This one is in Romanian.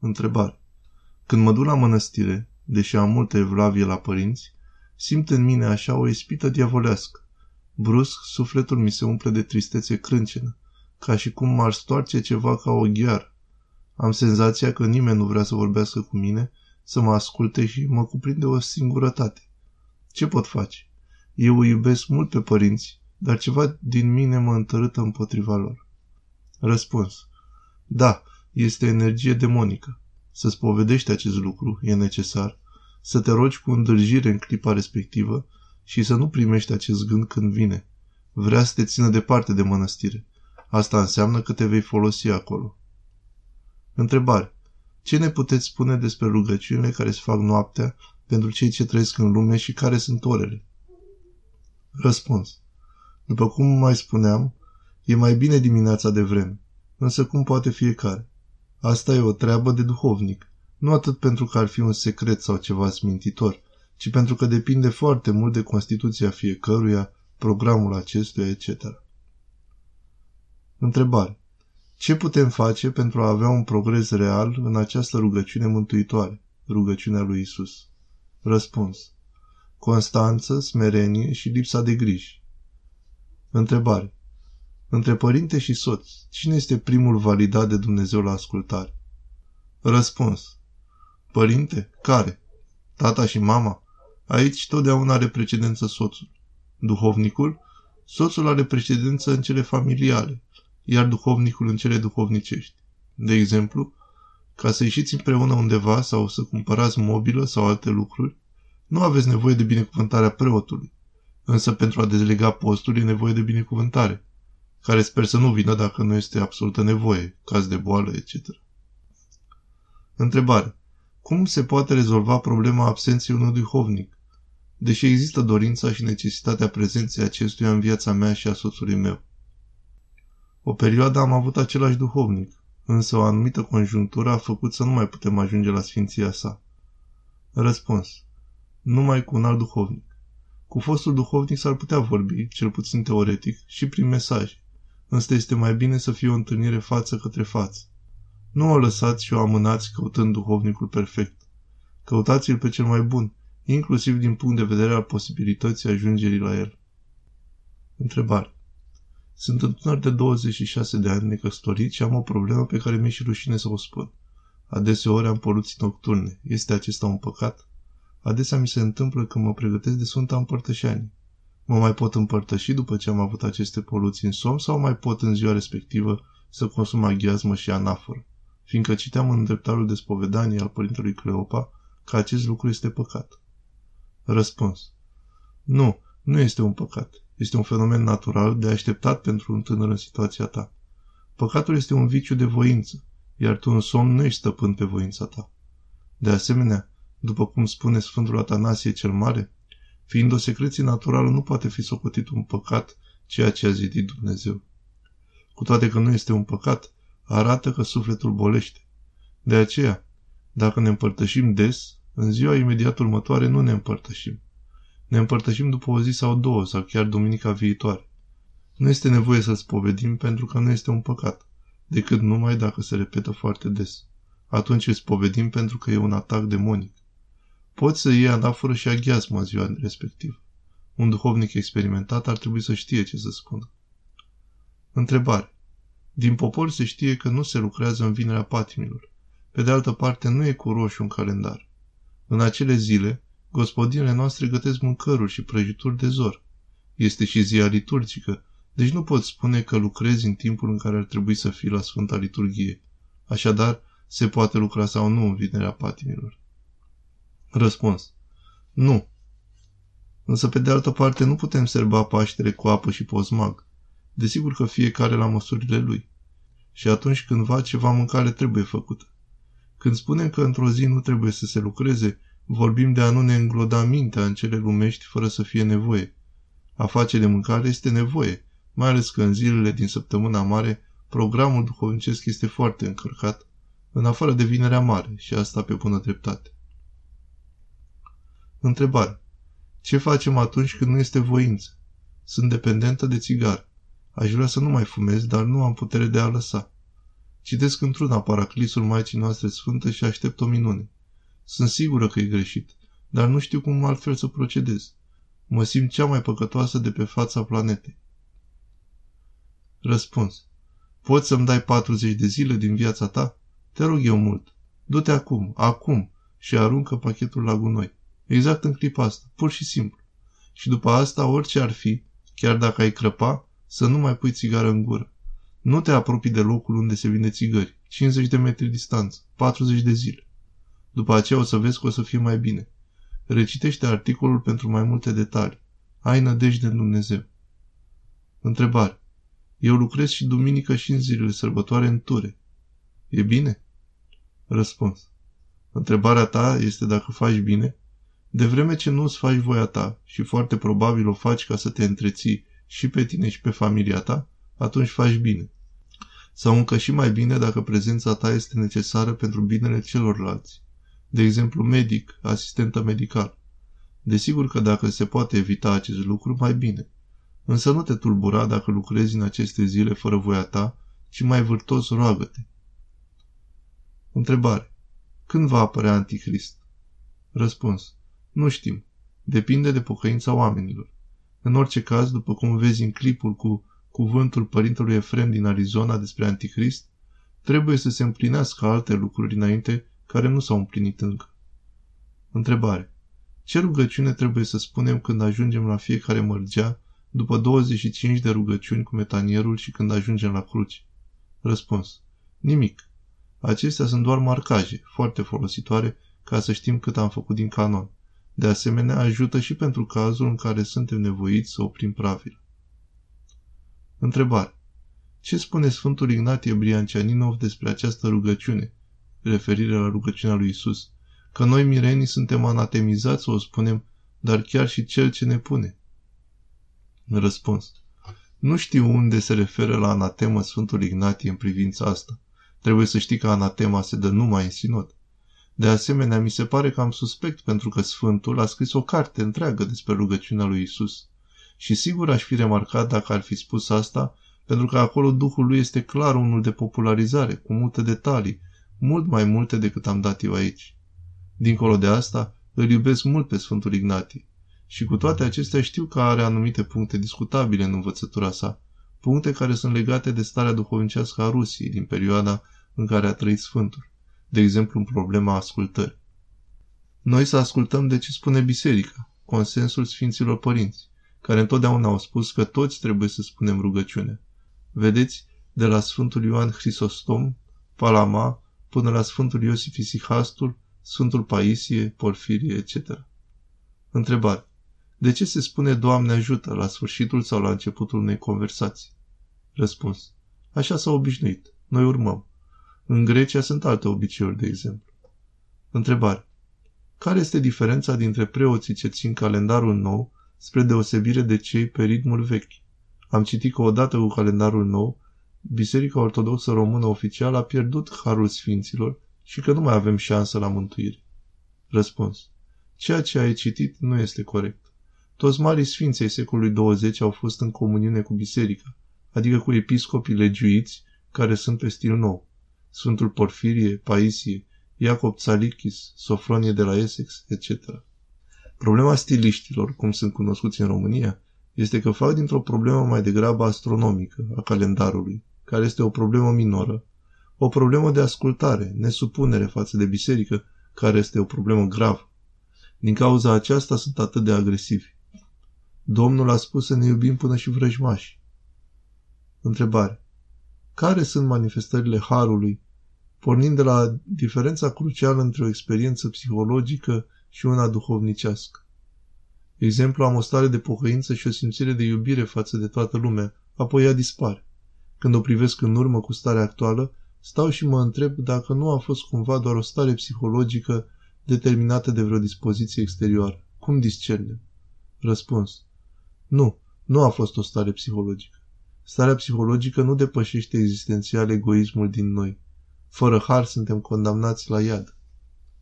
Întrebare. Când mă duc la mănăstire, deși am multă evlavie la părinți, simt în mine așa o ispită diavolească. Brusc, sufletul mi se umple de tristețe crâncenă, ca și cum m-ar stoarce ceva ca o gheară. Am senzația că nimeni nu vrea să vorbească cu mine, să mă asculte și mă cuprinde o singurătate. Ce pot face? Eu îi iubesc mult pe părinți, dar ceva din mine mă întărâtă împotriva lor. Răspuns. Da, este energie demonică. Să-ți povedești acest lucru e necesar, să te rogi cu îndârjire în clipa respectivă și să nu primești acest gând când vine. Vrea să te țină departe de mănăstire. Asta înseamnă că te vei folosi acolo. Întrebare. Ce ne puteți spune despre rugăciunile care se fac noaptea pentru cei ce trăiesc în lume și care sunt orele? Răspuns. După cum mai spuneam, e mai bine dimineața de vreme, însă cum poate fiecare? Asta e o treabă de duhovnic, nu atât pentru că ar fi un secret sau ceva smintitor, ci pentru că depinde foarte mult de constituția fiecăruia, programul acestuia, etc. Întrebare. Ce putem face pentru a avea un progres real în această rugăciune mântuitoare, rugăciunea lui Isus? Răspuns. Constanță, smerenie și lipsa de griji. Întrebare. Între părinte și soț, cine este primul validat de Dumnezeu la ascultare? Răspuns. Părinte? Care? Tata și mama? Aici totdeauna are precedență soțul. Duhovnicul? Soțul are precedență în cele familiale, iar duhovnicul în cele duhovnicești. De exemplu, ca să ieșiți împreună undeva sau să cumpărați mobilă sau alte lucruri, nu aveți nevoie de binecuvântarea preotului, însă pentru a delega postul e nevoie de binecuvântare, care sper să nu vină dacă nu este absolută nevoie, caz de boală, etc. Întrebare. Cum se poate rezolva problema absenței unui duhovnic? Deși există dorința și necesitatea prezenței acestuia în viața mea și a soțului meu. O perioadă am avut același duhovnic, însă o anumită conjunctură a făcut să nu mai putem ajunge la sfinția sa. Răspuns. Numai cu un alt duhovnic. Cu fostul duhovnic s-ar putea vorbi, cel puțin teoretic, și prin mesaj. Însă este mai bine să fie o întâlnire față către față. Nu o lăsați și o amânați căutând duhovnicul perfect. Căutați-l pe cel mai bun, inclusiv din punct de vedere al posibilității ajungerii la el. Întrebare. Sunt în tânăr de 26 de ani necăsătorit și am o problemă pe care mi-e și rușine să o spun. Adeseori am poluții nocturne. Este acesta un păcat? Adesea mi se întâmplă că mă pregătesc de Sfânta Împărtășanie. Mă mai pot împărtăși după ce am avut aceste poluții în somn sau mai pot în ziua respectivă să consum aghiazmă și anaforă, fiindcă citeam în dreptarul de spovedanie al părintelui Cleopa că acest lucru este păcat. Răspuns. Nu, nu este un păcat. Este un fenomen natural de așteptat pentru un tânăr în situația ta. Păcatul este un viciu de voință, iar tu în somn nu ești stăpân pe voința ta. De asemenea, după cum spune Sfântul Atanasie cel Mare, fiind o secreție naturală, nu poate fi socotit un păcat ceea ce a zidit Dumnezeu. Cu toate că nu este un păcat, arată că sufletul bolește. De aceea, dacă ne împărtășim des, în ziua imediat următoare nu ne împărtășim. Ne împărtășim după o zi sau două, sau chiar duminica viitoare. Nu este nevoie să spovedim pentru că nu este un păcat, decât numai dacă se repetă foarte des. Atunci îl spovedim pentru că e un atac demonic. Poți să iei anaforă și aghiazmă în ziua respectivă. Un duhovnic experimentat ar trebui să știe ce să spună. Întrebare. Din popor se știe că nu se lucrează în vinerea patimilor. Pe de altă parte, nu e cu roșu un calendar. În acele zile, gospodinele noastre gătesc mâncăruri și prăjituri de zor. Este și ziua liturgică, deci nu pot spune că lucrezi în timpul în care ar trebui să fii la Sfânta Liturghie. Așadar, se poate lucra sau nu în vinerea patimilor. Răspuns. Nu. Însă, pe de altă parte, nu putem serba Paștele cu apă și pozmag. Desigur că fiecare la măsurile lui. Și atunci cândva ceva mâncare trebuie făcută. Când spunem că într-o zi nu trebuie să se lucreze, vorbim de a nu ne îngloda mintea în cele lumești fără să fie nevoie. A face de mâncare este nevoie, mai ales că în zilele din săptămâna mare programul duhovnicesc este foarte încărcat, în afară de vinerea mare și asta pe bună dreptate. Întrebare. Ce facem atunci când nu este voință? Sunt dependentă de țigară. Aș vrea să nu mai fumez, dar nu am putere de a lăsa. Citesc într-una paraclisul Maicii noastre Sfântă și aștept o minune. Sunt sigură că e greșit, dar nu știu cum altfel să procedez. Mă simt cea mai păcătoasă de pe fața planetei. Răspuns. Poți să-mi dai 40 de zile din viața ta? Te rog eu mult. Du-te acum, acum, și aruncă pachetul la gunoi. Exact în clipa asta, pur și simplu. Și după asta, orice ar fi, chiar dacă ai crăpa, să nu mai pui țigară în gură. Nu te apropii de locul unde se vinde țigări. 50 de metri distanță, 40 de zile. După aceea o să vezi că o să fie mai bine. Recitește articolul pentru mai multe detalii. Ai nădejde în Dumnezeu. Întrebare. Eu lucrez și duminică și în zilele sărbătoare în ture. E bine? Răspuns. Întrebarea ta este dacă faci bine? De vreme ce nu îți faci voia ta și foarte probabil o faci ca să te întreții și pe tine și pe familia ta, atunci faci bine. Sau încă și mai bine dacă prezența ta este necesară pentru binele celorlalți. De exemplu, medic, asistentă medical. Desigur că dacă se poate evita acest lucru, mai bine. Însă nu te tulbura dacă lucrezi în aceste zile fără voia ta, ci mai vârtos roagă-te. Întrebare. Când va apărea Antichrist? Răspuns. Nu știm. Depinde de pocăința oamenilor. În orice caz, după cum vezi în clipul cu cuvântul părintelui Efrem din Arizona despre Antichrist, trebuie să se împlinească alte lucruri înainte care nu s-au împlinit încă. Întrebare. Ce rugăciune trebuie să spunem când ajungem la fiecare mărgea după 25 de rugăciuni cu metanierul și când ajungem la cruce? Răspuns. Nimic. Acestea sunt doar marcaje, foarte folositoare, ca să știm cât am făcut din canon. De asemenea, ajută și pentru cazul în care suntem nevoiți să oprim pravil. Întrebare. Ce spune Sfântul Ignatie Briancianinov despre această rugăciune, referire la rugăciunea lui Isus, că noi mirenii suntem anatemizați să o spunem, dar chiar și cel ce ne pune? Răspuns. Nu știu unde se referă la anatemă Sfântul Ignatie în privința asta. Trebuie să știi că anatema se dă numai în sinod. De asemenea, mi se pare că am suspect pentru că Sfântul a scris o carte întreagă despre rugăciunea lui Isus. Și sigur aș fi remarcat dacă ar fi spus asta, pentru că acolo Duhul lui este clar unul de popularizare, cu multe detalii, mult mai multe decât am dat eu aici. Dincolo de asta, îl iubesc mult pe Sfântul Ignatie. Și cu toate acestea știu că are anumite puncte discutabile în învățătura sa, puncte care sunt legate de starea duhovnicească a Rusiei din perioada în care a trăit Sfântul de exemplu în problema ascultării. Noi să ascultăm de ce spune biserica, consensul Sfinților Părinți, care întotdeauna au spus că toți trebuie să spunem rugăciune. Vedeți, de la Sfântul Ioan Hristostom, Palama, până la Sfântul Iosif Isihastul, Sfântul Paisie, Porfirie, etc. Întrebare. De ce se spune Doamne ajută la sfârșitul sau la începutul unei conversații? Răspuns. Așa s-a obișnuit. Noi urmăm. În Grecia sunt alte obiceiuri, de exemplu. Întrebare. Care este diferența dintre preoții ce țin calendarul nou spre deosebire de cei pe ritmul vechi? Am citit că odată cu calendarul nou, Biserica Ortodoxă Română oficială a pierdut harul sfinților și că nu mai avem șansă la mântuire. Răspuns. Ceea ce ai citit nu este corect. Toți marii sfinți ai secolului 20 au fost în comuniune cu biserica, adică cu episcopii legiuiți care sunt pe stil nou. Sfântul Porfirie, Paisie, Iacob Tsalichis, Sofronie de la Essex, etc. Problema stiliștilor, cum sunt cunoscuți în România, este că fac dintr-o problemă mai degrabă astronomică a calendarului, care este o problemă minoră, o problemă de ascultare, nesupunere față de biserică, care este o problemă gravă. Din cauza aceasta sunt atât de agresivi. Domnul a spus să ne iubim până și vrăjmași. Întrebare. Care sunt manifestările harului, pornind de la diferența crucială între o experiență psihologică și una duhovnicească? Exemplu, am o stare de pocăință și o simțire de iubire față de toată lumea, apoi ea dispare. Când o privesc în urmă cu starea actuală, stau și mă întreb dacă nu a fost cumva doar o stare psihologică determinată de vreo dispoziție exterioară. Cum discernem? Răspuns. Nu, nu a fost o stare psihologică. Starea psihologică nu depășește existențial egoismul din noi. Fără har suntem condamnați la iad.